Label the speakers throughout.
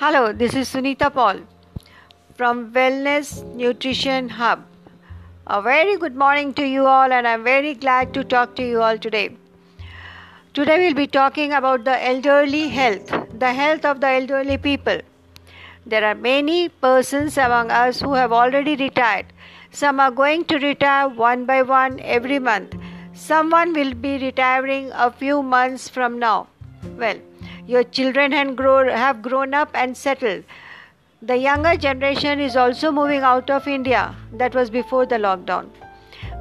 Speaker 1: Hello, this is Sunita Paul from Wellness Nutrition Hub. A very good morning to you all, and I'm very glad to talk to you all today. Today, we'll be talking about the elderly health, the health of the elderly people. There are many persons among us who have already retired. Some are going to retire one by one every month. Someone will be retiring a few months from now. Well, your children have grown, up and settled. The younger generation is also moving out of India. That was before the lockdown.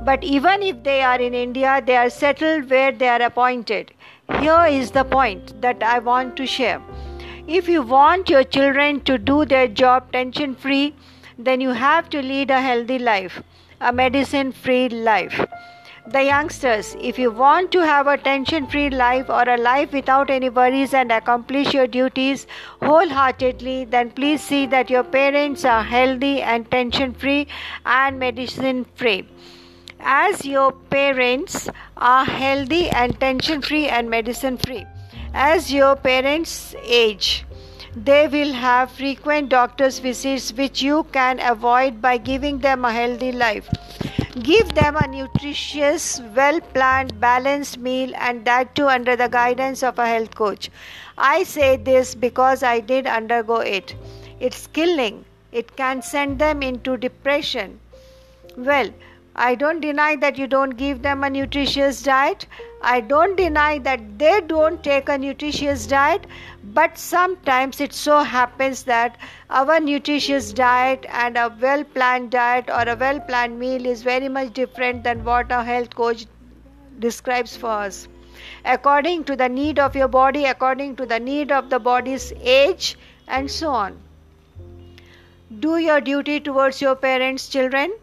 Speaker 1: But even if they are in India, they are settled where they are appointed. Here is the point that I want to share. If you want your children to do their job tension free, then you have to lead a healthy life, a medicine free life the youngsters, if you want to have a tension free life or a life without any worries and accomplish your duties wholeheartedly, then please see that your parents are healthy and tension free and medicine free. As your parents are healthy and tension free and medicine free, as your parents age, they will have frequent doctor's visits which you can avoid by giving them a healthy life. Give them a nutritious, well planned, balanced meal, and that too under the guidance of a health coach. I say this because I did undergo it. It's killing, it can send them into depression. Well, I don't deny that you don't give them a nutritious diet. I don't deny that they don't take a nutritious diet, but sometimes it so happens that our nutritious diet and a well planned diet or a well planned meal is very much different than what a health coach describes for us. According to the need of your body, according to the need of the body's age, and so on. Do your duty towards your parents, children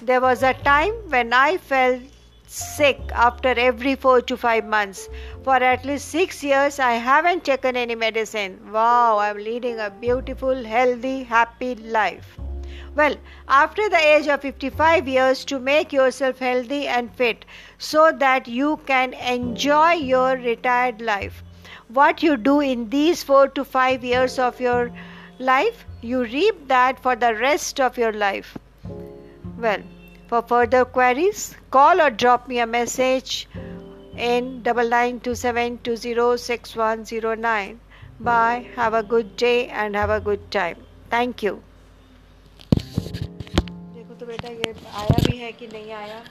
Speaker 1: there was a time when I felt sick after every four to five months. For at least six years, I haven't taken any medicine. Wow, I'm leading a beautiful, healthy, happy life. Well, after the age of 55 years, to make yourself healthy and fit so that you can enjoy your retired life. What you do in these four to five years of your life, you reap that for the rest of your life. Well, for further queries, call or drop me a message in double nine two seven two zero six one zero nine. Bye. Have a good day and have a good time. Thank you. देखो तो बेटा ये आया भी है कि नहीं आया